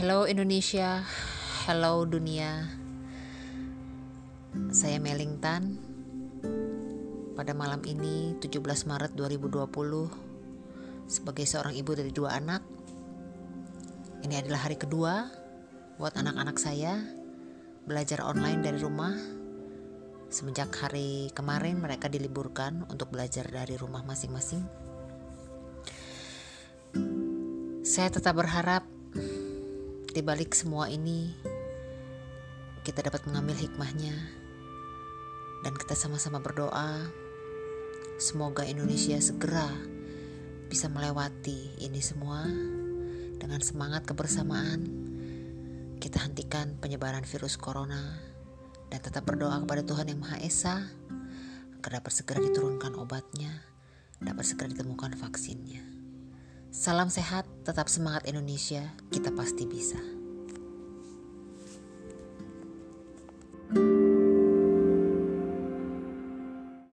Hello Indonesia, hello dunia. Saya Melingtan. Pada malam ini 17 Maret 2020 sebagai seorang ibu dari dua anak. Ini adalah hari kedua buat anak-anak saya belajar online dari rumah. Semenjak hari kemarin mereka diliburkan untuk belajar dari rumah masing-masing. Saya tetap berharap di balik semua ini, kita dapat mengambil hikmahnya dan kita sama-sama berdoa. Semoga Indonesia segera bisa melewati ini semua dengan semangat kebersamaan. Kita hentikan penyebaran virus corona dan tetap berdoa kepada Tuhan Yang Maha Esa agar dapat segera diturunkan obatnya, dapat segera ditemukan vaksinnya. Salam sehat, tetap semangat Indonesia, kita pasti bisa.